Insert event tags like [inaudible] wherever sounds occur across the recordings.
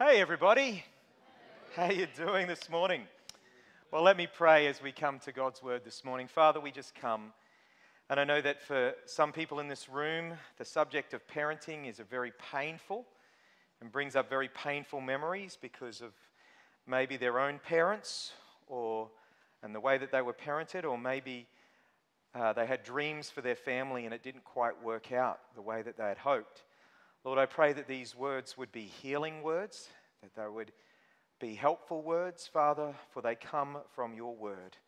Hey, everybody. How you doing this morning? Well, let me pray as we come to God's word this morning. Father, we just come. And I know that for some people in this room, the subject of parenting is a very painful and brings up very painful memories because of maybe their own parents or and the way that they were parented, or maybe uh, they had dreams for their family and it didn't quite work out the way that they had hoped. Lord, I pray that these words would be healing words, that they would be helpful words, Father, for they come from your word.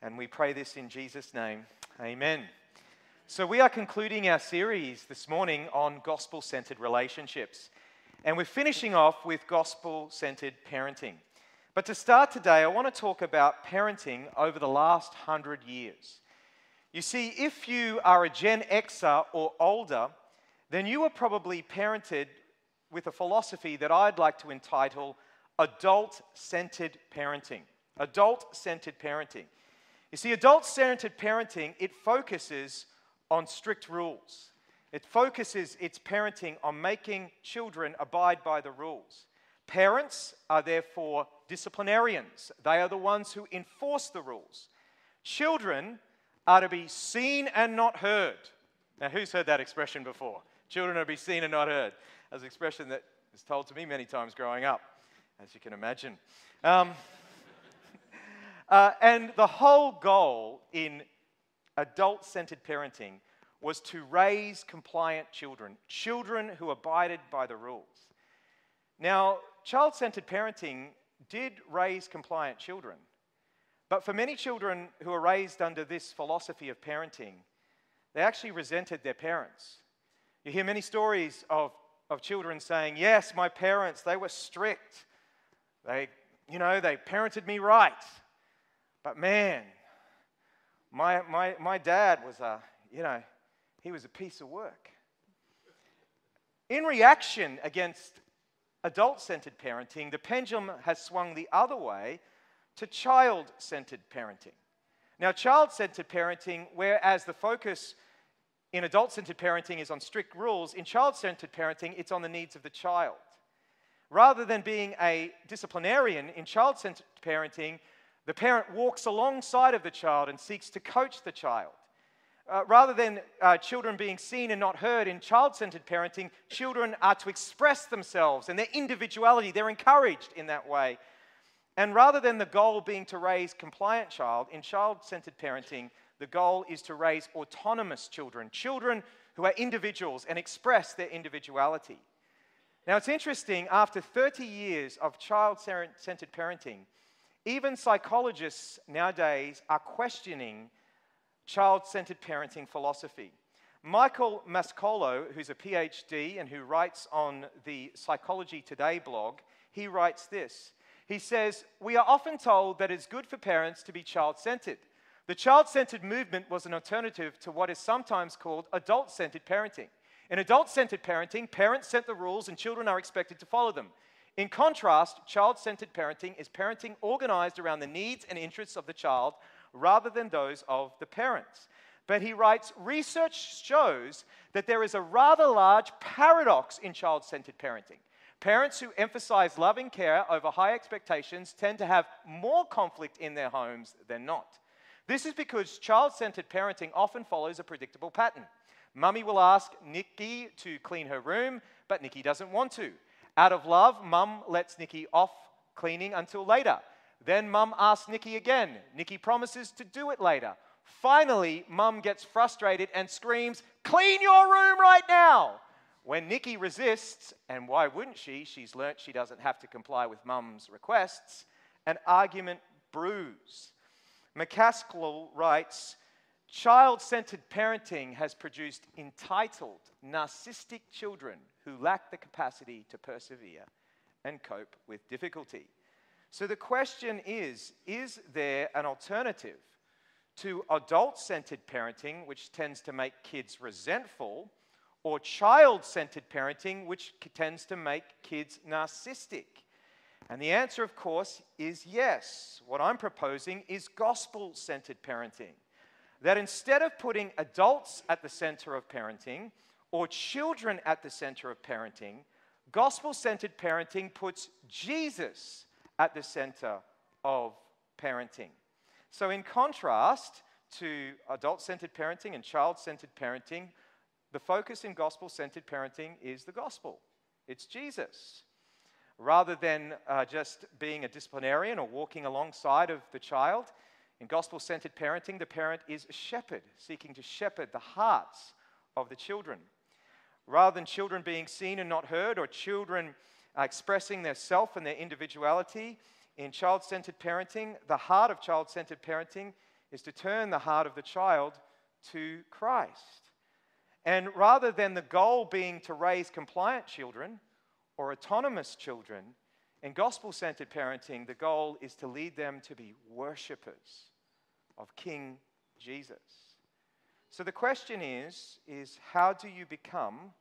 And we pray this in Jesus' name. Amen. So, we are concluding our series this morning on gospel centered relationships. And we're finishing off with gospel centered parenting. But to start today, I want to talk about parenting over the last hundred years. You see, if you are a Gen Xer or older, then you were probably parented with a philosophy that I'd like to entitle adult centered parenting. Adult centered parenting. You see, adult centered parenting, it focuses on strict rules. It focuses its parenting on making children abide by the rules. Parents are therefore disciplinarians, they are the ones who enforce the rules. Children are to be seen and not heard. Now, who's heard that expression before? Children are to be seen and not heard. That's an expression that was told to me many times growing up, as you can imagine. Um, [laughs] uh, and the whole goal in adult centered parenting was to raise compliant children, children who abided by the rules. Now, child centered parenting did raise compliant children, but for many children who are raised under this philosophy of parenting, they actually resented their parents. You hear many stories of, of children saying, Yes, my parents, they were strict. They, you know, they parented me right. But man, my, my, my dad was a, you know, he was a piece of work. In reaction against adult centered parenting, the pendulum has swung the other way to child centered parenting. Now, child centered parenting, whereas the focus in adult centered parenting is on strict rules, in child centered parenting, it's on the needs of the child. Rather than being a disciplinarian in child centered parenting, the parent walks alongside of the child and seeks to coach the child. Uh, rather than uh, children being seen and not heard in child centered parenting, children are to express themselves and their individuality. They're encouraged in that way. And rather than the goal being to raise compliant child, in child centered parenting, the goal is to raise autonomous children, children who are individuals and express their individuality. Now, it's interesting, after 30 years of child centered parenting, even psychologists nowadays are questioning child centered parenting philosophy. Michael Mascolo, who's a PhD and who writes on the Psychology Today blog, he writes this. He says, We are often told that it's good for parents to be child centered. The child centered movement was an alternative to what is sometimes called adult centered parenting. In adult centered parenting, parents set the rules and children are expected to follow them. In contrast, child centered parenting is parenting organized around the needs and interests of the child rather than those of the parents. But he writes research shows that there is a rather large paradox in child centered parenting. Parents who emphasize loving care over high expectations tend to have more conflict in their homes than not. This is because child centered parenting often follows a predictable pattern. Mummy will ask Nikki to clean her room, but Nikki doesn't want to. Out of love, mum lets Nikki off cleaning until later. Then mum asks Nikki again. Nikki promises to do it later. Finally, mum gets frustrated and screams, Clean your room right now! When Nikki resists, and why wouldn't she? She's learnt she doesn't have to comply with mum's requests, an argument brews. Mascolo writes Child centered parenting has produced entitled, narcissistic children who lack the capacity to persevere and cope with difficulty. So the question is Is there an alternative to adult centered parenting, which tends to make kids resentful, or child centered parenting, which tends to make kids narcissistic? And the answer, of course, is yes. What I'm proposing is gospel centered parenting. That instead of putting adults at the center of parenting or children at the center of parenting, gospel centered parenting puts Jesus at the center of parenting. So, in contrast to adult centered parenting and child centered parenting, the focus in gospel centered parenting is the gospel. It's Jesus. Rather than uh, just being a disciplinarian or walking alongside of the child, in gospel centered parenting, the parent is a shepherd, seeking to shepherd the hearts of the children. Rather than children being seen and not heard, or children uh, expressing their self and their individuality, in child centered parenting, the heart of child centered parenting is to turn the heart of the child to Christ. And rather than the goal being to raise compliant children or autonomous children, in gospel centered parenting, the goal is to lead them to be worshippers of King Jesus. So the question is, is how do you become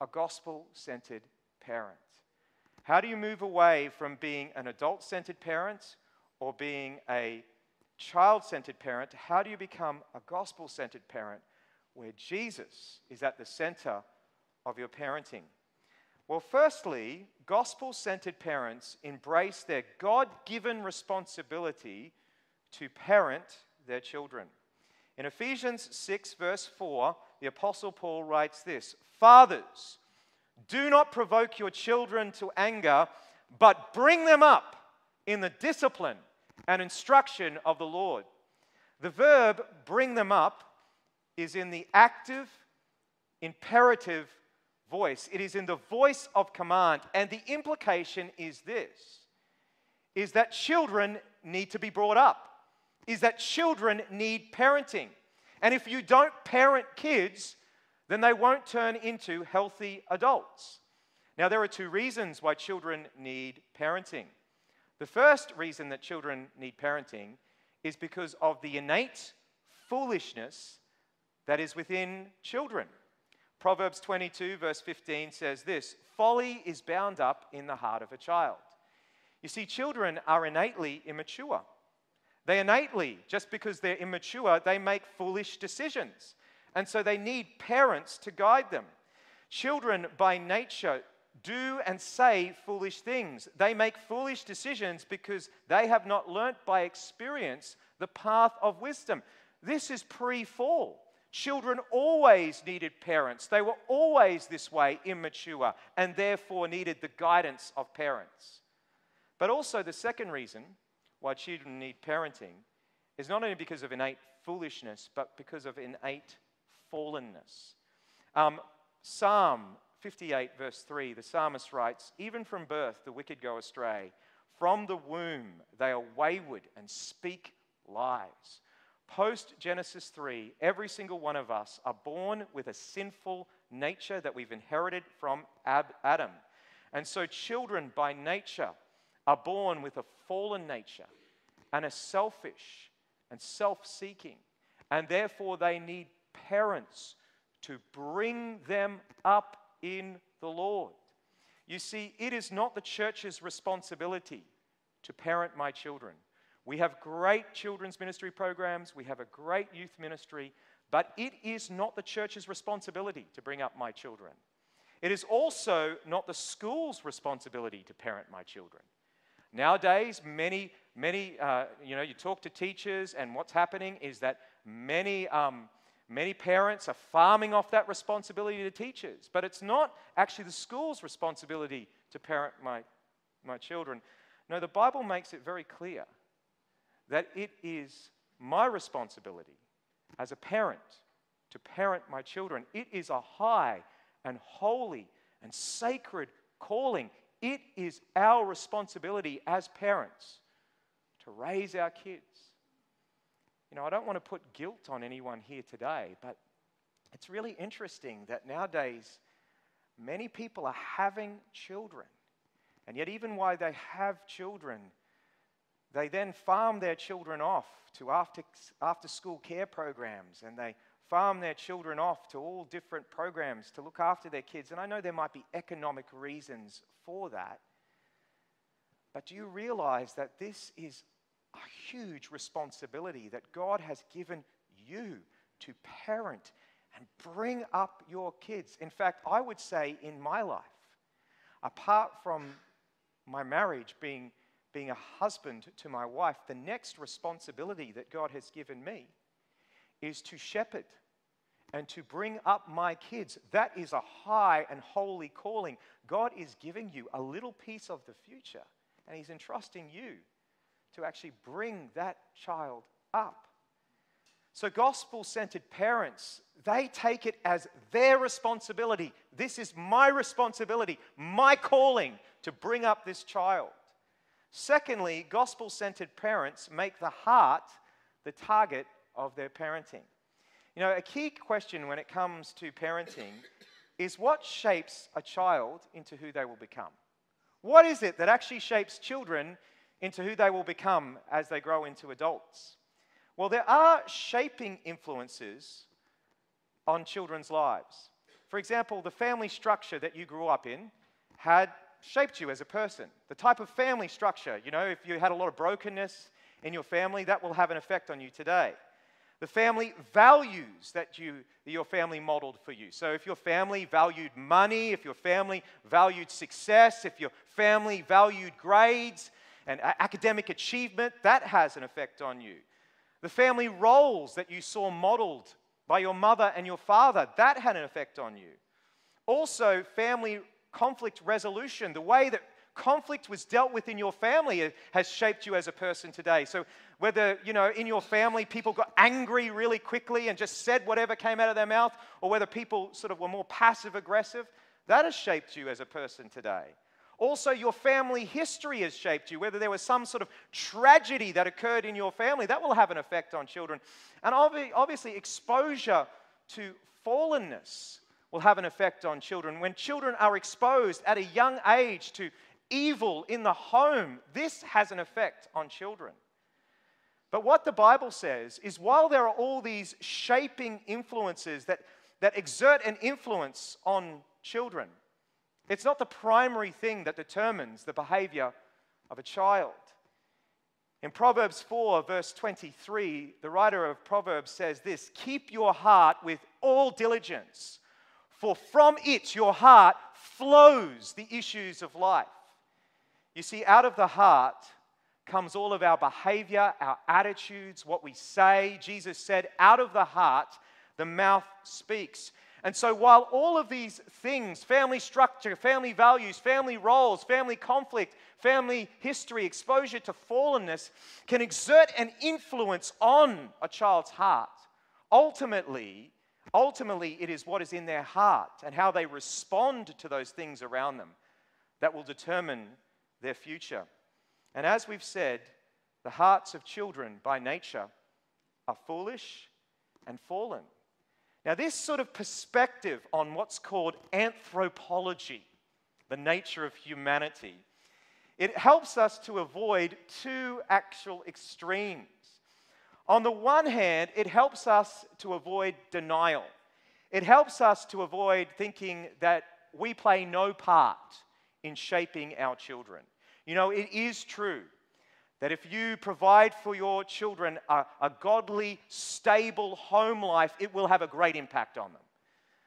a gospel centered parent? How do you move away from being an adult centered parent or being a child centered parent? How do you become a gospel centered parent where Jesus is at the center of your parenting? Well, firstly, gospel centered parents embrace their God given responsibility to parent their children. In Ephesians 6, verse 4, the Apostle Paul writes this Fathers, do not provoke your children to anger, but bring them up in the discipline and instruction of the Lord. The verb bring them up is in the active, imperative voice. It is in the voice of command. And the implication is this is that children need to be brought up, is that children need parenting. And if you don't parent kids, then they won't turn into healthy adults. Now, there are two reasons why children need parenting. The first reason that children need parenting is because of the innate foolishness that is within children. Proverbs 22, verse 15 says this Folly is bound up in the heart of a child. You see, children are innately immature. They innately, just because they're immature, they make foolish decisions. And so they need parents to guide them. Children, by nature, do and say foolish things. They make foolish decisions because they have not learnt by experience the path of wisdom. This is pre fall. Children always needed parents. They were always this way, immature, and therefore needed the guidance of parents. But also, the second reason why children need parenting is not only because of innate foolishness, but because of innate fallenness. Um, Psalm 58, verse 3, the psalmist writes Even from birth the wicked go astray. From the womb they are wayward and speak lies. Post Genesis 3, every single one of us are born with a sinful nature that we've inherited from Adam. And so, children by nature are born with a fallen nature and a selfish and self seeking. And therefore, they need parents to bring them up in the Lord. You see, it is not the church's responsibility to parent my children. We have great children's ministry programs, we have a great youth ministry, but it is not the church's responsibility to bring up my children. It is also not the school's responsibility to parent my children. Nowadays, many, many, uh, you know, you talk to teachers, and what's happening is that many um, Many parents are farming off that responsibility to teachers, but it's not actually the school's responsibility to parent my, my children. No, the Bible makes it very clear that it is my responsibility as a parent to parent my children. It is a high and holy and sacred calling. It is our responsibility as parents to raise our kids you know, I don't want to put guilt on anyone here today, but it's really interesting that nowadays many people are having children. And yet, even while they have children, they then farm their children off to after, after school care programs and they farm their children off to all different programs to look after their kids. And I know there might be economic reasons for that. But do you realize that this is a huge responsibility that God has given you to parent and bring up your kids. In fact, I would say in my life, apart from my marriage being, being a husband to my wife, the next responsibility that God has given me is to shepherd and to bring up my kids. That is a high and holy calling. God is giving you a little piece of the future, and He's entrusting you to actually bring that child up. So, gospel centered parents, they take it as their responsibility. This is my responsibility, my calling to bring up this child. Secondly, gospel centered parents make the heart the target of their parenting. You know, a key question when it comes to parenting is what shapes a child into who they will become? What is it that actually shapes children into who they will become as they grow into adults? Well, there are shaping influences on children's lives. For example, the family structure that you grew up in had shaped you as a person. The type of family structure, you know, if you had a lot of brokenness in your family, that will have an effect on you today the family values that you, your family modeled for you. So, if your family valued money, if your family valued success, if your family valued grades and academic achievement, that has an effect on you. The family roles that you saw modeled by your mother and your father, that had an effect on you. Also, family conflict resolution, the way that conflict was dealt with in your family has shaped you as a person today. So, whether, you know, in your family people got angry really quickly and just said whatever came out of their mouth, or whether people sort of were more passive aggressive, that has shaped you as a person today. Also, your family history has shaped you. Whether there was some sort of tragedy that occurred in your family, that will have an effect on children. And obviously, exposure to fallenness will have an effect on children. When children are exposed at a young age to evil in the home, this has an effect on children. But what the Bible says is while there are all these shaping influences that, that exert an influence on children, it's not the primary thing that determines the behavior of a child. In Proverbs 4, verse 23, the writer of Proverbs says this Keep your heart with all diligence, for from it, your heart, flows the issues of life. You see, out of the heart, comes all of our behavior, our attitudes, what we say. Jesus said, out of the heart, the mouth speaks. And so, while all of these things family structure, family values, family roles, family conflict, family history, exposure to fallenness can exert an influence on a child's heart, ultimately, ultimately, it is what is in their heart and how they respond to those things around them that will determine their future. And as we've said, the hearts of children by nature are foolish and fallen. Now, this sort of perspective on what's called anthropology, the nature of humanity, it helps us to avoid two actual extremes. On the one hand, it helps us to avoid denial. It helps us to avoid thinking that we play no part in shaping our children. You know, it is true that if you provide for your children a, a, godly, stable home life, it will have a great impact on them.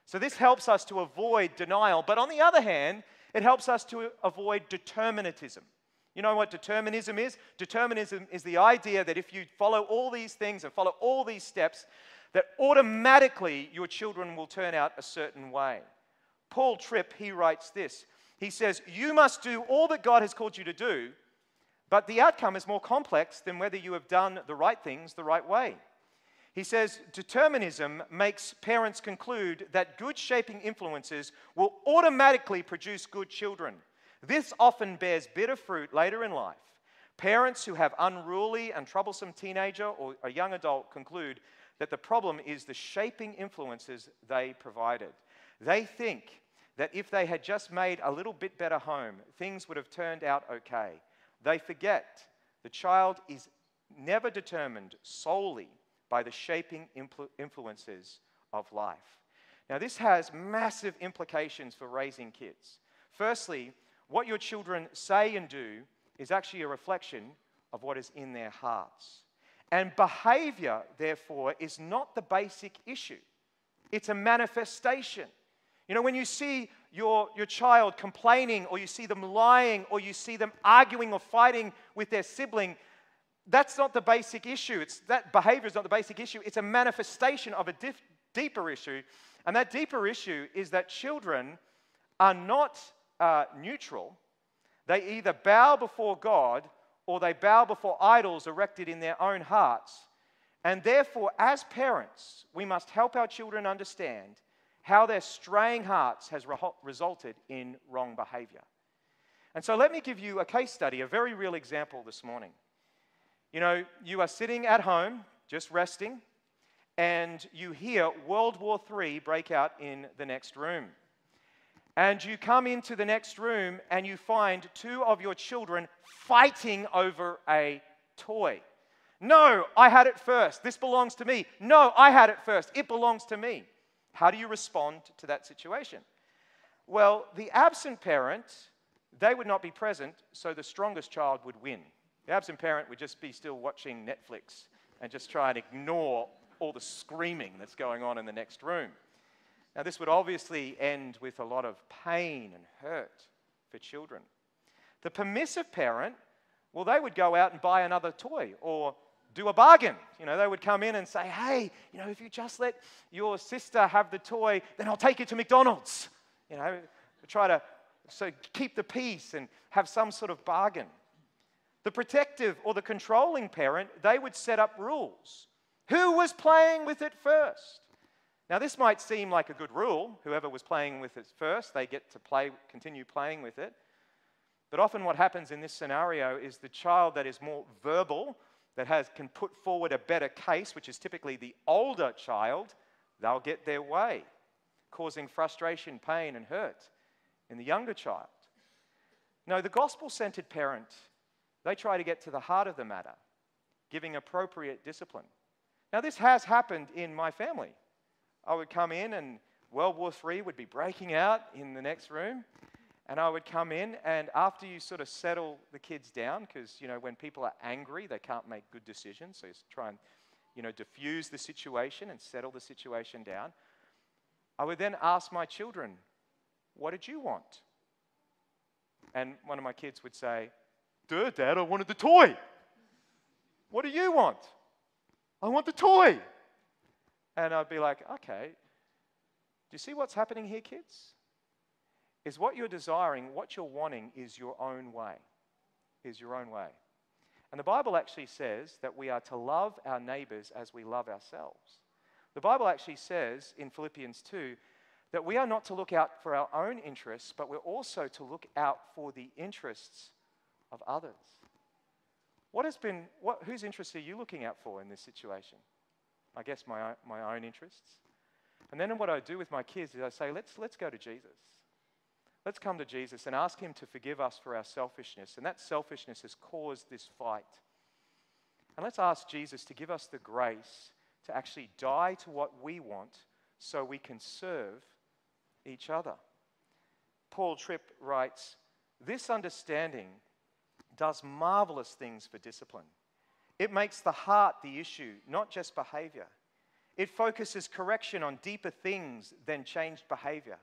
So, this helps us to avoid denial. But on the other hand, it helps us to avoid determinism. You know what determinism is? Determinism is the idea that if you follow all these things and follow all these steps, that automatically your children will turn out a certain way. Paul Tripp, he writes this he says, You must do all that God has called you to do, but the outcome is more complex than whether you have done the right things the right way. He says, Determinism makes parents conclude that good shaping influences will automatically produce good children. This often bears bitter fruit later in life. Parents who have unruly and troublesome teenager or a young adult conclude that the problem is the shaping influences they provided. They think that if they had just made a little bit better home, things would have turned out okay. They forget the child is never determined solely by the shaping influ- influences of life. Now, this has massive implications for raising kids. Firstly, what your children say and do is actually a reflection of what is in their hearts. And behavior, therefore, is not the basic issue, it's a manifestation. You know, when you see your, your child complaining, or you see them lying, or you see them arguing or fighting with their sibling, that's not the basic issue. It's, that behavior is not the basic issue. It's a manifestation of a deeper issue. And that deeper issue is that children are not uh, neutral. They either bow before God or they bow before idols erected in their own hearts. And therefore, as parents, we must help our children understand how their straying hearts has re- resulted in wrong behavior. And so, let me give you a case study, a very real example this morning. You know, you are sitting at home, just resting, and you hear World War III break out in the next room. And you come into the next room and you find two of your children fighting over a toy. No, I had it first. This belongs to me. No, I had it first. It belongs to me. How do you respond to that situation? Well, the absent parent, they would not be present, so the strongest child would win. The absent parent would just be still watching Netflix and just try and ignore all the screaming that's going on in the next room. Now, this would obviously end with a lot of pain and hurt for children. The permissive parent, well, they would go out and buy another toy or do a bargain. You know, they would come in and say, hey, you know, if you just let your sister have the toy, then I'll take you to McDonald's. You know, try to so keep the peace and have some sort of bargain. The protective or the controlling parent, they would set up rules. Who was playing with it first? Now, this might seem like a good rule. Whoever was playing with it first, they get to play, continue playing with it. But often, what happens in this scenario is the child that is more verbal, that has, can put forward a better case, which is typically the older child, they'll get their way, causing frustration, pain, and hurt in the younger child. No, the gospel centered parent they try to get to the heart of the matter, giving appropriate discipline. Now, this has happened in my family. I would come in and World War III would be breaking out in the next room. And I would come in, and after you sort of settle the kids down, because, you know, when people are angry, they can't make good decisions. So you try and, you know, diffuse the situation and settle the situation down. I would then ask my children, What did you want? And one of my kids would say, Duh, Dad, I wanted the toy. What do you want? I want the toy. And I'd be like, okay. Do you see what's happening here, kids? Is what you're desiring, what you're wanting, is your own way. Is your own way. And the Bible actually says that we are to love our neighbors as we love ourselves. The Bible actually says in Philippians 2 that we are not to look out for our own interests, but we're also to look out for the interests of others. What has been, what, whose interests are you looking out for in this situation? I guess my, my own interests. And then what I do with my kids is I say, let's, let's go to Jesus. Let's come to Jesus and ask Him to forgive us for our selfishness. And that selfishness has caused this fight. And let's ask Jesus to give us the grace to actually die to what we want so we can serve each other. Paul Tripp writes This understanding does marvelous things for discipline. It makes the heart the issue, not just behavior. It focuses correction on deeper things than changed behavior.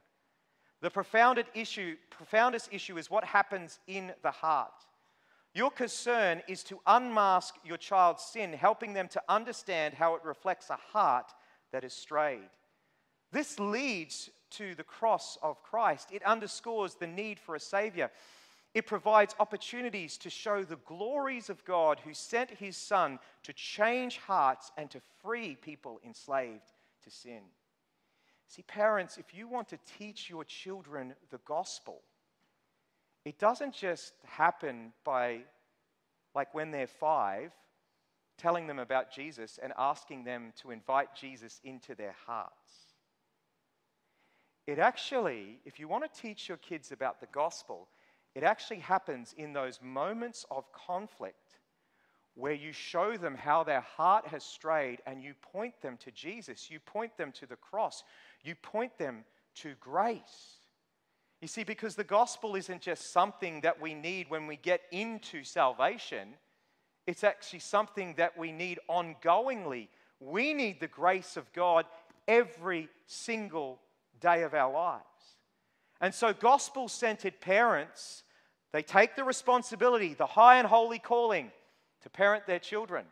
The profoundest issue, profoundest issue is what happens in the heart. Your concern is to unmask your child's sin, helping them to understand how it reflects a heart that is strayed. This leads to the cross of Christ. It underscores the need for a Savior. It provides opportunities to show the glories of God who sent his Son to change hearts and to free people enslaved to sin. See, parents, if you want to teach your children the gospel, it doesn't just happen by, like when they're five, telling them about Jesus and asking them to invite Jesus into their hearts. It actually, if you want to teach your kids about the gospel, it actually happens in those moments of conflict where you show them how their heart has strayed and you point them to Jesus. You point them to the cross. You point them to grace. You see, because the gospel isn't just something that we need when we get into salvation, it's actually something that we need ongoingly. We need the grace of God every single day of our lives. And so, gospel centered parents, they take the responsibility, the high and holy calling to parent their children.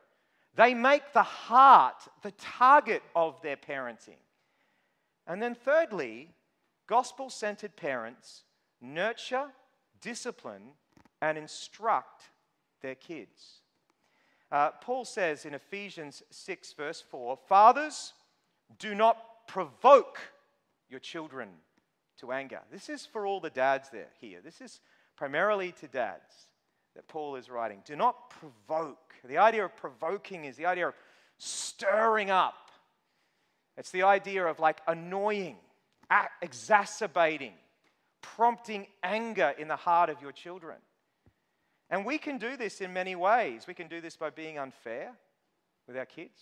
They make the heart the target of their parenting. And then, thirdly, gospel centered parents nurture, discipline, and instruct their kids. Uh, Paul says in Ephesians 6, verse 4 Fathers, do not provoke your children to anger. This is for all the dads there here. This is primarily to dads that Paul is writing. Do not provoke. The idea of provoking is the idea of stirring up. It's the idea of like annoying, exacerbating, prompting anger in the heart of your children. And we can do this in many ways. We can do this by being unfair with our kids.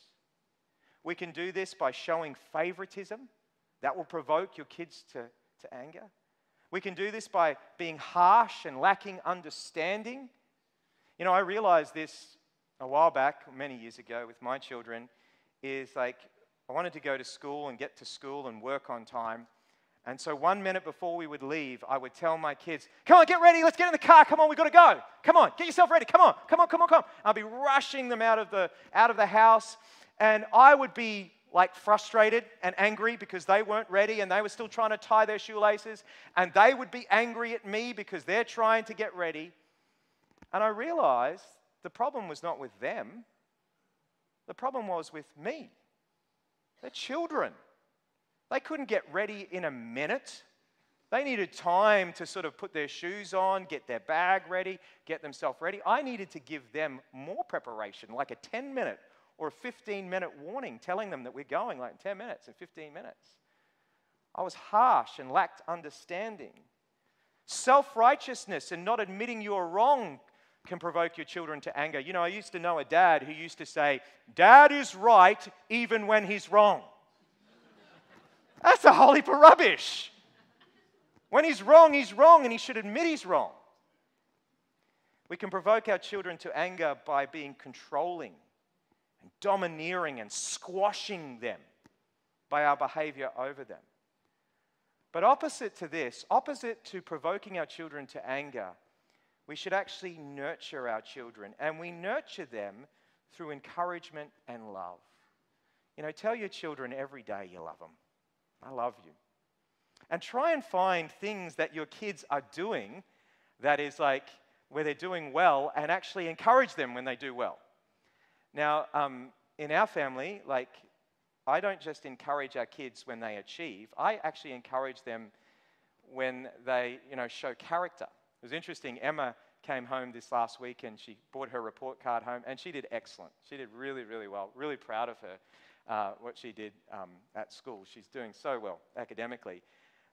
We can do this by showing favoritism. That will provoke your kids to, to anger. We can do this by being harsh and lacking understanding. You know, I realized this a while back, many years ago, with my children, is like I wanted to go to school and get to school and work on time. And so, one minute before we would leave, I would tell my kids, Come on, get ready, let's get in the car, come on, we've got to go. Come on, get yourself ready, come on, come on, come on, come on. I'd be rushing them out of the, out of the house, and I would be like frustrated and angry because they weren't ready and they were still trying to tie their shoelaces, and they would be angry at me because they're trying to get ready. And I realized the problem was not with them, the problem was with me. They're children. They couldn't get ready in a minute. They needed time to sort of put their shoes on, get their bag ready, get themselves ready. I needed to give them more preparation, like a 10 minute or a 15 minute warning, telling them that we're going like 10 minutes and 15 minutes. I was harsh and lacked understanding. Self righteousness and not admitting you're wrong can provoke your children to anger. You know, I used to know a dad who used to say, Dad is right even when he's wrong. That's a whole heap of rubbish. When he's wrong, he's wrong, and he should admit he's wrong. We can provoke our children to anger by being controlling and domineering and squashing them by our behavior over them. But opposite to this, opposite to provoking our children to anger, we should actually nurture our children, and we nurture them through encouragement and love. You know, tell your children every day you love them. I love you. And try and find things that your kids are doing that is like where they're doing well and actually encourage them when they do well. Now, um, in our family, like, I don't just encourage our kids when they achieve, I actually encourage them when they, you know, show character. It was interesting. Emma came home this last week and she brought her report card home and she did excellent. She did really, really well. Really proud of her uh, what she did um, at school. She's doing so well academically.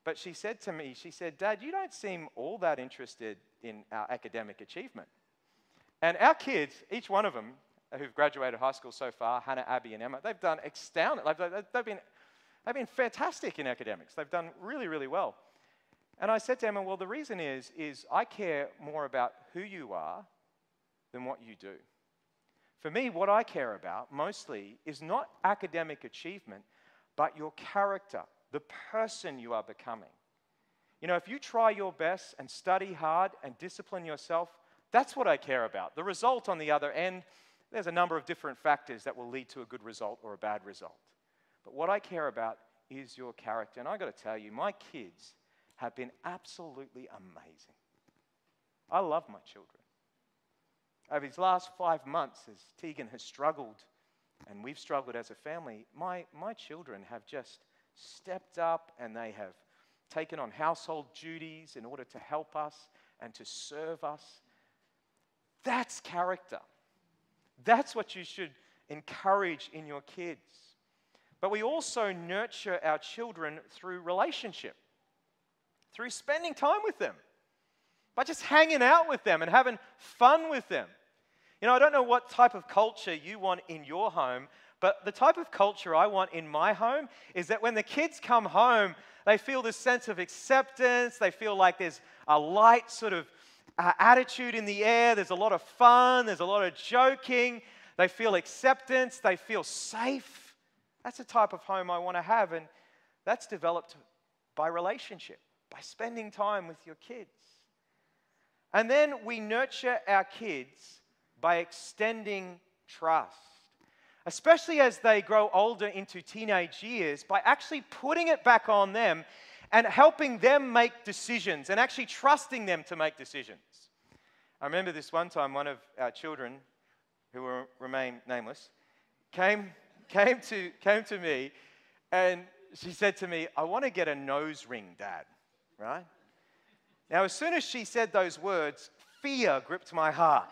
But she said to me, she said, Dad, you don't seem all that interested in our academic achievement. And our kids, each one of them who've graduated high school so far, Hannah, Abby, and Emma, they've done astounding. They've, they've, been, they've been fantastic in academics. They've done really, really well. And I said to Emma, well, the reason is, is I care more about who you are than what you do. For me, what I care about mostly is not academic achievement, but your character, the person you are becoming. You know, if you try your best and study hard and discipline yourself, that's what I care about. The result on the other end, there's a number of different factors that will lead to a good result or a bad result. But what I care about is your character. And I've got to tell you, my kids have been absolutely amazing. I love my children over these last five months, as Tegan has struggled and we've struggled as a family, my, my children have just stepped up and they have taken on household duties in order to help us and to serve us. That's character. That's what you should encourage in your kids. But we also nurture our children through relationship, through spending time with them, by just hanging out with them and having fun with them. You know, I don't know what type of culture you want in your home, but the type of culture I want in my home is that when the kids come home, they feel this sense of acceptance. They feel like there's a light sort of uh, attitude in the air. There's a lot of fun. There's a lot of joking. They feel acceptance. They feel safe. That's the type of home I want to have. And that's developed by relationship. by spending time with your kids. And then we nurture our kids by extending trust, especially as they grow older into teenage years, by actually putting it back on them and helping them make decisions and actually trusting them to make decisions. I remember this one time, one of our children, who will remain nameless, came, came, to, came to me and she said to me, I want to get a nose ring, Dad, right? Now, as soon as she said those words, fear gripped my heart.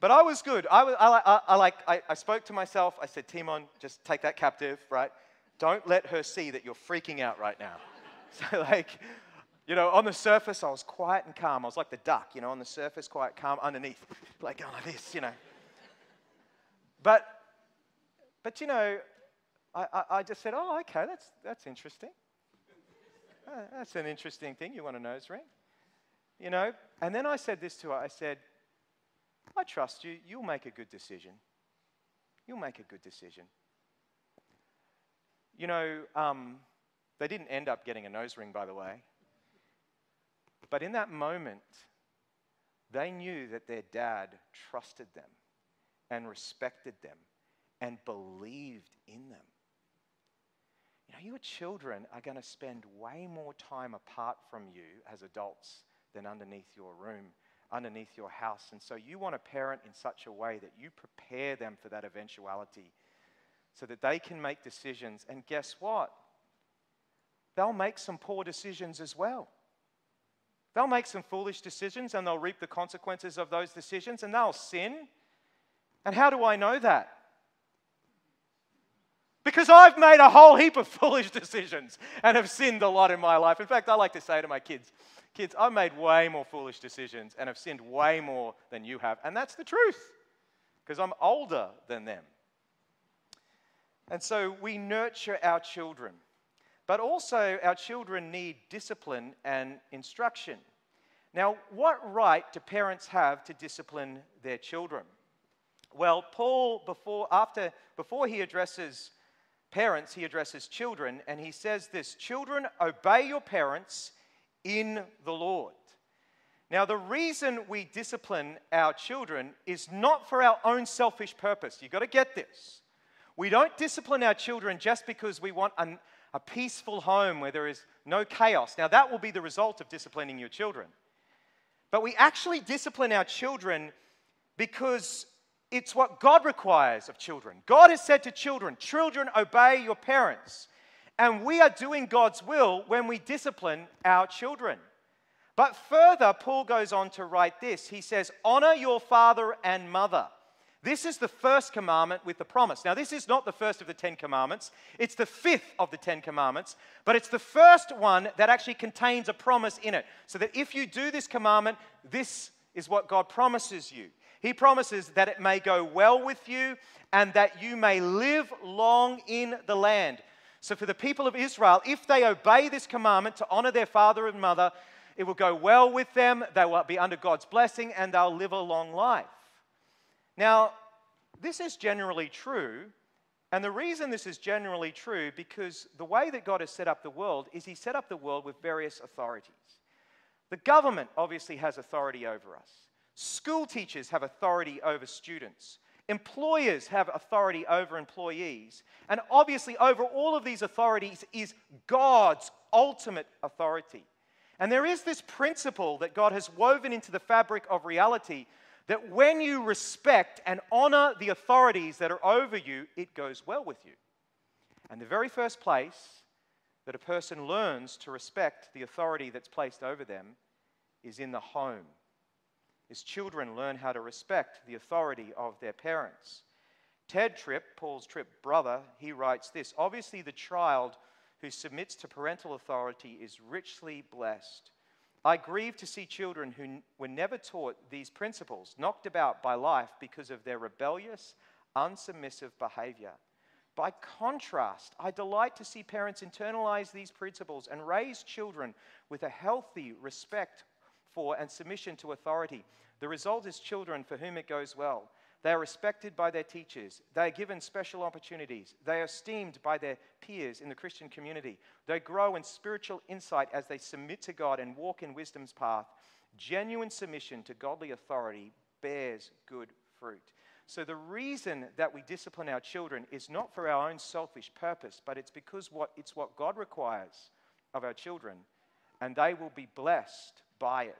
but I was good. I, I, I, I like, I, I, spoke to myself. I said, Timon, just take that captive, right? Don't let her see that you're freaking out right now. [laughs] so, like, you know, on the surface, I was quiet and calm. I was like the duck, you know, on the surface, quiet, calm, underneath, like going like this, you know. But, but you know, I, I, I just said, oh, okay, that's, that's interesting. Uh, that's an interesting thing. You want a nose ring? You know? And then I said this to her I said, I trust you. You'll make a good decision. You'll make a good decision. You know, um, they didn't end up getting a nose ring, by the way. But in that moment, they knew that their dad trusted them and respected them and believed in them. You know, your children are going to spend way more time apart from you as adults than underneath your room, underneath your house. And so you want to parent in such a way that you prepare them for that eventuality so that they can make decisions. And guess what? They'll make some poor decisions as well. They'll make some foolish decisions and they'll reap the consequences of those decisions and they'll sin. And how do I know that? Because I've made a whole heap of [laughs] foolish decisions and have sinned a lot in my life. In fact, I like to say to my kids, kids, I've made way more foolish decisions and have sinned way more than you have. And that's the truth because I'm older than them. And so we nurture our children. But also, our children need discipline and instruction. Now, what right do parents have to discipline their children? Well, Paul, before, after, before he addresses parents, he addresses children, and he says this Children, obey your parents in the Lord. Now, the reason we discipline our children is not for our own selfish purpose. You've got to get this. We don't discipline our children just because we want an, a peaceful home where there is no chaos. Now, that will be the result of disciplining your children. But we actually discipline our children because it's what God requires of children. God has said to children, Children, obey your parents. And we are doing God's will when we discipline our children. But further, Paul goes on to write this. He says, Honor your father and mother. This is the first commandment with the promise. Now, this is not the first of the Ten Commandments, it's the fifth of the Ten Commandments, but it's the first one that actually contains a promise in it. So that if you do this commandment, this is what God promises you. He promises that it may go well with you and that you may live long in the land. So, for the people of Israel, if they obey this commandment to honor their father and mother, it will go well with them, they will be under God's blessing, and they'll live a long life. Now, this is generally true, and the reason this is generally true because the way that God has set up the world is He set up the world with various authorities. The government obviously has authority over us. School teachers have authority over students. Employers have authority over employees. And obviously, over all of these authorities is God's ultimate authority. And there is this principle that God has woven into the fabric of reality that when you respect and honor the authorities that are over you, it goes well with you. And the very first place that a person learns to respect the authority that's placed over them is in the home. As children learn how to respect the authority of their parents. Tedd Tripp, Paul's Tripp brother, he writes this Obviously, the child who submits to parental authority is richly blessed. I grieve to see children who were never taught these principles, knocked about by life because of their rebellious, unsubmissive behavior. By contrast, I delight to see parents internalize these principles and raise children with a healthy respect for and submission to authority. The result is children for whom it goes well. They are respected by their teachers. They are given special opportunities. They are esteemed by their peers in the Christian community. They grow in spiritual insight as they submit to God and walk in wisdom's path. Genuine submission to godly authority bears good fruit. So, the reason that we discipline our children is not for our own selfish purpose, but it's because what, it's what God requires of our children, and they will be blessed by it.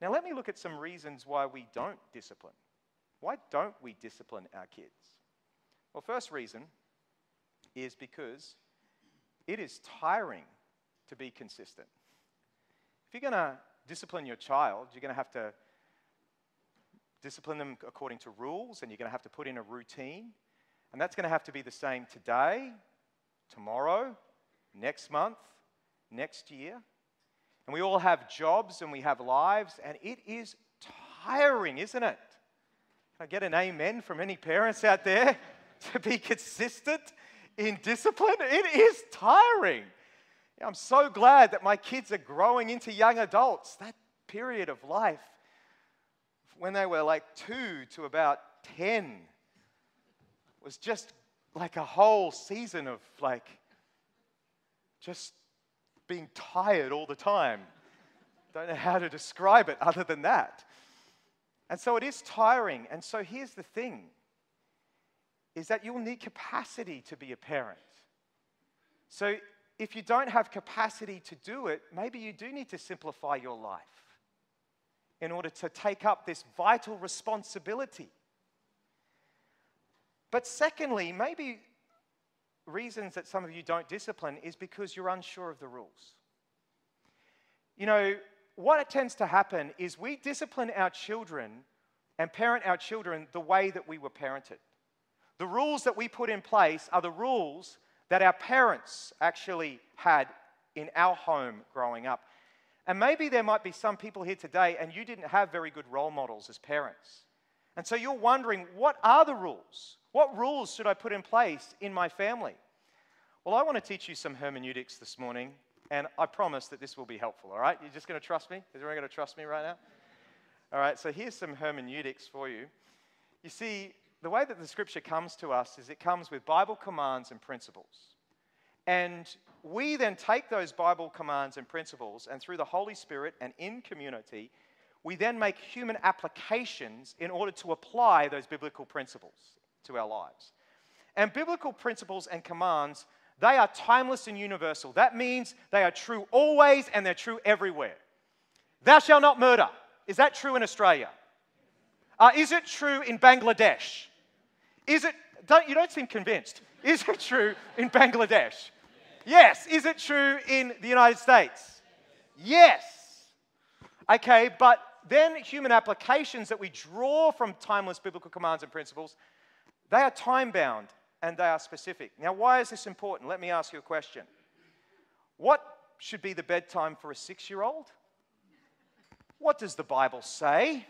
Now, let me look at some reasons why we don't discipline. Why don't we discipline our kids? Well, first reason is because it is tiring to be consistent. If you're going to discipline your child, you're going to have to discipline them according to rules and you're going to have to put in a routine. And that's going to have to be the same today, tomorrow, next month, next year. And we all have jobs and we have lives, and it is tiring, isn't it? Can I get an amen from any parents out there [laughs] to be consistent in discipline? It is tiring. I'm so glad that my kids are growing into young adults. That period of life, when they were like two to about 10, was just like a whole season of like just being tired all the time. Don't know how to describe it other than that. And so it is tiring. And so here's the thing is that you'll need capacity to be a parent. So if you don't have capacity to do it, maybe you do need to simplify your life in order to take up this vital responsibility. But secondly, maybe reasons that some of you don't discipline is because you're unsure of the rules. You know, what tends to happen is we discipline our children and parent our children the way that we were parented. The rules that we put in place are the rules that our parents actually had in our home growing up. And maybe there might be some people here today and you didn't have very good role models as parents. And so you're wondering, what are the rules? What rules should I put in place in my family? Well, I want to teach you some hermeneutics this morning and I promise that this will be helpful, all right? You're just going to trust me? Is everyone going to trust me right now? All right, so here's some hermeneutics for you. You see, the way that the scripture comes to us is it comes with Bible commands and principles. And we then take those Bible commands and principles, and through the Holy Spirit and in community, we then make human applications in order to apply those biblical principles to our lives. And biblical principles and commands they are timeless and universal. That means they are true always and they're true everywhere. Thou shalt not murder. Is that true in Australia? Uh, is it true in Bangladesh? Is it, don't, you don't seem convinced. Is it true in Bangladesh? Yes. Is it true in the United States? Yes. Okay, but then human applications that we draw from timeless biblical commands and principles, they are time bound and they are specific. Now, why is this important? Let me ask you a question. What should be the bedtime for a six year old? What does the Bible say?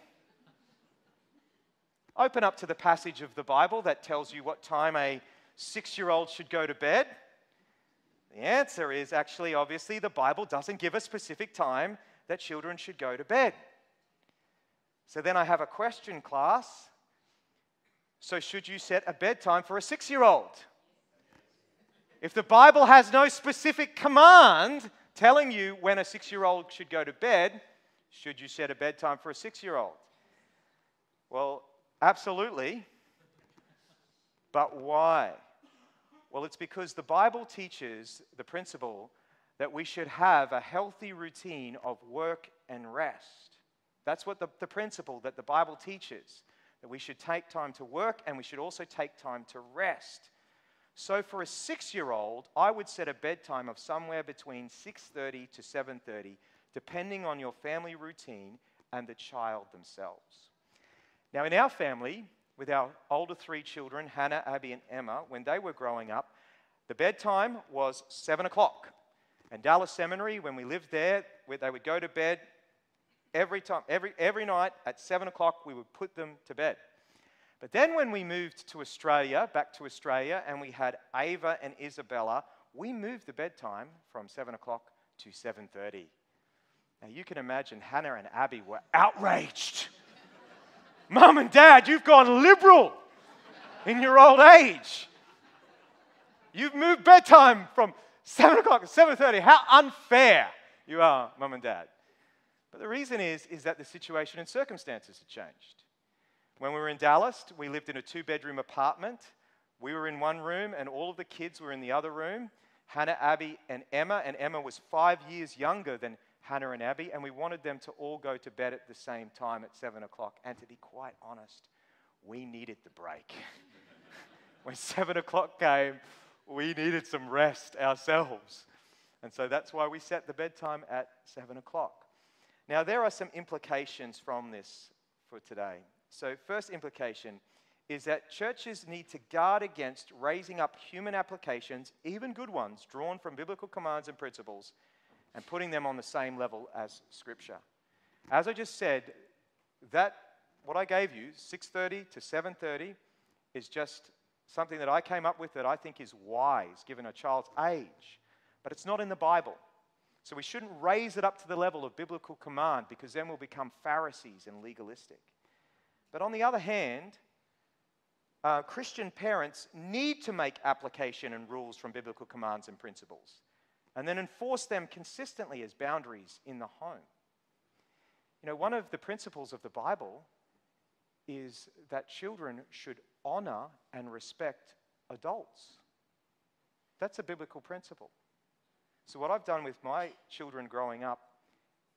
Open up to the passage of the Bible that tells you what time a six year old should go to bed. The answer is actually, obviously, the Bible doesn't give a specific time that children should go to bed. So then I have a question, class. So, should you set a bedtime for a six year old? If the Bible has no specific command telling you when a six year old should go to bed, should you set a bedtime for a six year old? Well, absolutely. But why? Well, it's because the Bible teaches the principle that we should have a healthy routine of work and rest. That's what the, the principle that the Bible teaches that we should take time to work and we should also take time to rest. So for a 6-year-old, I would set a bedtime of somewhere between 6:30 to 7:30 depending on your family routine and the child themselves. Now in our family, with our older 3 children, Hannah, Abby and Emma, when they were growing up, the bedtime was 7 o'clock. And Dallas Seminary, when we lived there, they would go to bed every time, every, every night at seven o'clock, we would put them to bed. But then when we moved to Australia, back to Australia, and we had Ava and Isabella, we moved the bedtime from seven o'clock to 7.30. Now you can imagine Hannah and Abby were outraged. [laughs] Mum and Dad, you've gone liberal in your old age. You've moved bedtime from 7 o'clock to 7.30. How unfair you are, Mum and Dad. But the reason is, is that the situation and circumstances had changed. When we were in Dallas, we lived in a two bedroom apartment. We were in one room, and all of the kids were in the other room Hannah, Abby, and Emma. And Emma was five years younger than Hannah and Abby, and we wanted them to all go to bed at the same time at 7 o'clock. And to be quite honest, we needed the break. [laughs] when 7 o'clock came, we needed some rest ourselves. And so that's why we set the bedtime at 7 o'clock. Now, there are some implications from this for today. So, first implication is that churches need to guard against raising up human applications, even good ones, drawn from biblical commands and principles, and putting them on the same level as Scripture. As I just said, that what I gave you, 6:30 to 7:30, is just something that I came up with that I think is wise given a child's age, but it's not in the Bible. So we shouldn't raise it up to the level of biblical command because then we'll become Pharisees and legalistic. But on the other hand, uh, Christian parents need to make application and rules from biblical commands and principles and then enforce them consistently as boundaries in the home. You know, one of the principles of the Bible is that children should honor and respect adults. That's a biblical principle. So, what I've done with my children growing up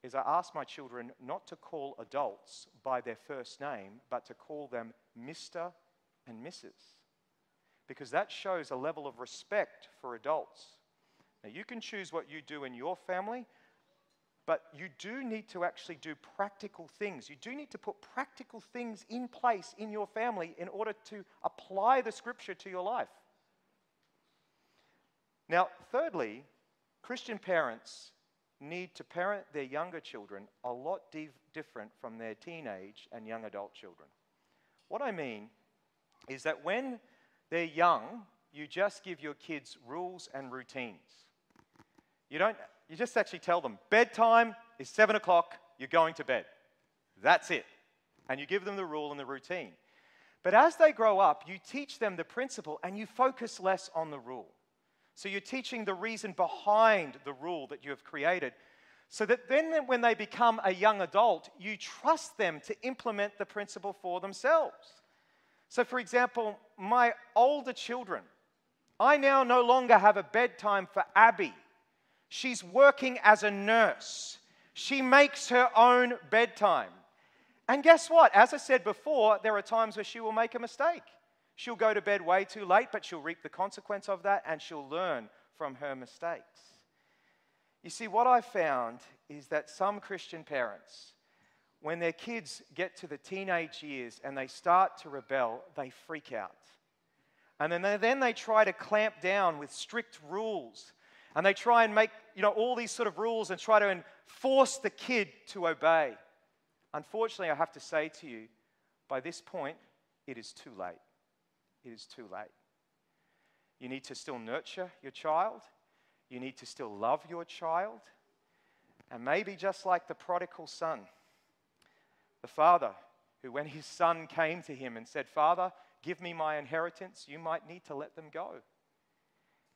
is I ask my children not to call adults by their first name, but to call them Mr. and Mrs. Because that shows a level of respect for adults. Now, you can choose what you do in your family, but you do need to actually do practical things. You do need to put practical things in place in your family in order to apply the scripture to your life. Now, thirdly, Christian parents need to parent their younger children a lot different from their teenage and young adult children. What I mean is that when they're young, you just give your kids rules and routines. You don't, you just actually tell them bedtime is seven o'clock, you're going to bed. That's it. And you give them the rule and the routine. But as they grow up, you teach them the principle and you focus less on the rule. So you're teaching the reason behind the rule that you have created. So that then, when they become a young adult, you trust them to implement the principle for themselves. So, for example, my older children, I now no longer have a bedtime for Abby. She's working as a nurse. She makes her own bedtime. And guess what? As I said before, there are times where she will make a mistake. She'll go to bed way too late, but she'll reap the consequence of that and she'll learn from her mistakes. You see, what I found is that some Christian parents, when their kids get to the teenage years and they start to rebel, they freak out. And then they, then they try to clamp down with strict rules. And they try and make, you know, all these sort of rules and try to force the kid to obey. Unfortunately, I have to say to you, by this point, it is too late it is too late. You need to still nurture your child. You need to still love your child. And maybe just like the prodigal son, the father who, when his son came to him and said, Father, give me my inheritance, you might need to let them go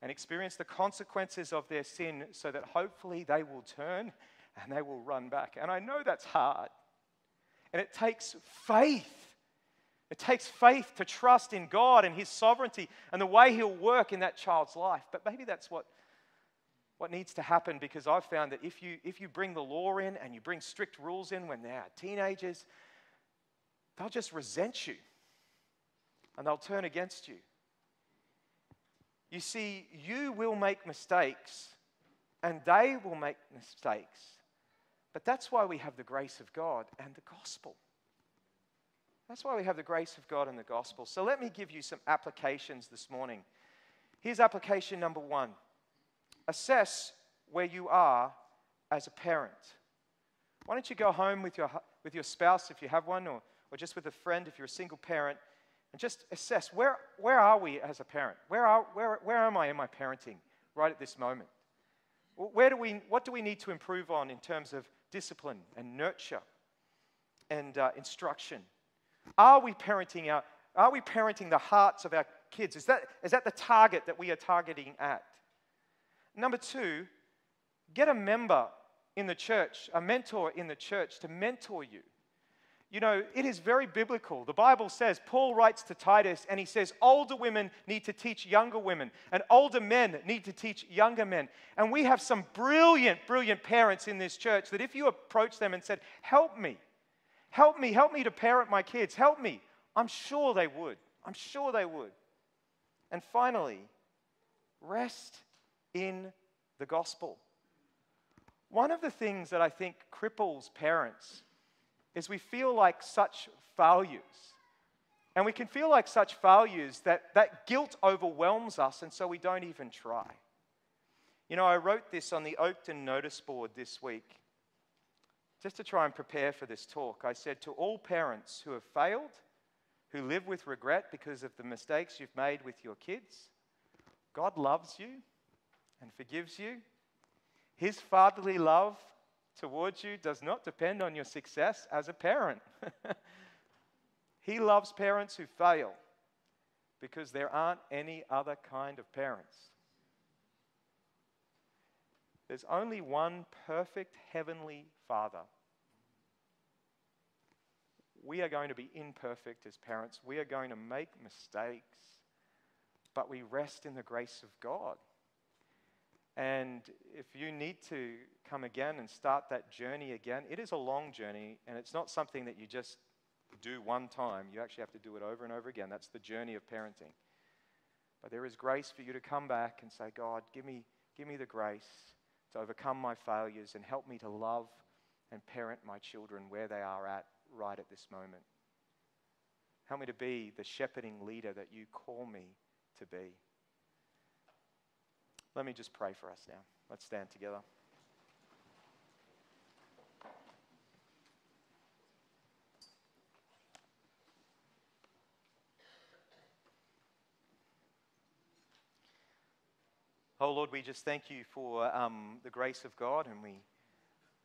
and experience the consequences of their sin so that hopefully they will turn and they will run back. And I know that's hard. And it takes faith it takes faith to trust in God and His sovereignty and the way He'll work in that child's life. But maybe that's what, what needs to happen because I've found that if you, if you bring the law in and you bring strict rules in when they're teenagers, they'll just resent you and they'll turn against you. You see, you will make mistakes and they will make mistakes. But that's why we have the grace of God and the gospel. That's why we have the grace of God and the gospel. So let me give you some applications this morning. Here's application number one assess where you are as a parent. Why don't you go home with your, with your spouse if you have one, or, or just with a friend if you're a single parent, and just assess where, where are we as a parent? Where, are, where, where am I in my parenting right at this moment? Where do we, what do we need to improve on in terms of discipline and nurture and uh, instruction? Are we parenting our, are we parenting the hearts of our kids? Is that, is that the target that we are targeting at? Number two, get a member in the church, a mentor in the church to mentor you. You know, it is very biblical. The Bible says, Paul writes to Titus, and he says, older women need to teach younger women, and older men need to teach younger men. And we have some brilliant, brilliant parents in this church that if you approach them and said, Help me, help me, help me to parent my kids, help me, I'm sure they would. I'm sure they would. And finally, rest in the gospel. One of the things that I think cripples parents is we feel like such failures. And we can feel like such failures that that guilt overwhelms us, and so we don't even try. You know, I wrote this on the Oakton notice board this week just to try and prepare for this talk. I said to all parents who have failed, who live with regret because of the mistakes you've made with your kids, God loves you and forgives you. His fatherly love towards you does not depend on your success as a parent. [laughs] he loves parents who fail because there aren't any other kind of parents. There's only one perfect heavenly Father. We are going to be imperfect as parents. We are going to make mistakes, but we rest in the grace of God. And if you need to come again and start that journey again, it is a long journey and it's not something that you just do one time. You actually have to do it over and over again. That's the journey of parenting. But there is grace for you to come back and say, God, give me, give me the grace to overcome my failures and help me to love and parent my children where they are at right at this moment. Help me to be the shepherding leader that you call me to be. Let me just pray for us now. Let's stand together. Oh Lord, we just thank you for um, the grace of God, and we,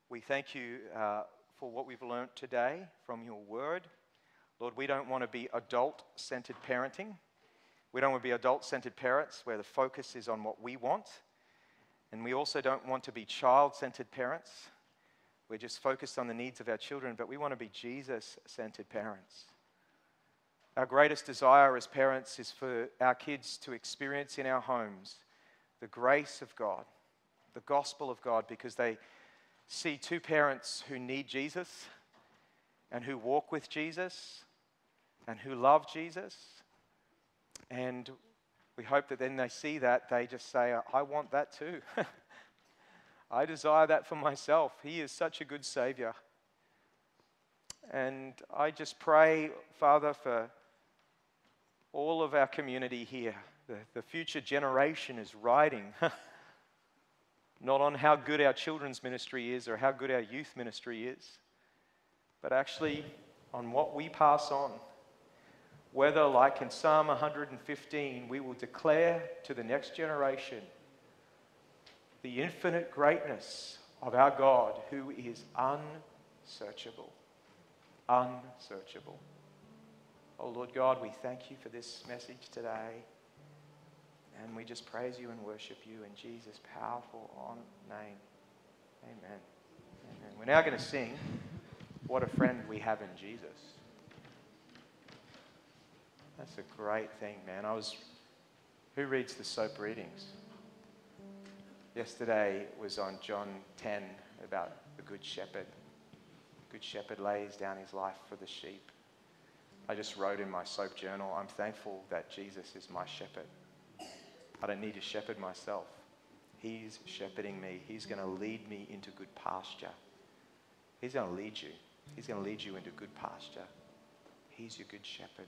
we thank you uh, for what we've learnt today from your word. Lord, we don't want to be adult centered parenting. We don't want to be adult centered parents where the focus is on what we want. And we also don't want to be child centered parents. We're just focused on the needs of our children, but we want to be Jesus centered parents. Our greatest desire as parents is for our kids to experience in our homes the grace of God, the gospel of God, because they see two parents who need Jesus and who walk with Jesus and who love Jesus and we hope that then they see that, they just say, I want that too. [laughs] I desire that for myself. He is such a good Savior. And I just pray, Father, for all of our community here. The, the future generation is riding [laughs] not on how good our children's ministry is or how good our youth ministry is, but actually on what we pass on whether, like in Psalm 115, we will declare to the next generation the infinite greatness of our God who is unsearchable. Unsearchable. Oh Lord God, we thank you for this message today. And we just praise you and worship you in Jesus' powerful name. Amen. Amen. We're now going to sing What a Friend We Have in Jesus. That's a great thing, man. I was. Who reads the soap readings? Yesterday was on John 10 about the Good Shepherd. Good Shepherd lays down his life for the sheep. I just wrote in my soap journal, I'm thankful that Jesus is my shepherd. I don't need to shepherd myself. He's shepherding me. He's going to lead me into good pasture. He's going to lead you. He's going to lead you into good pasture. He's your good shepherd.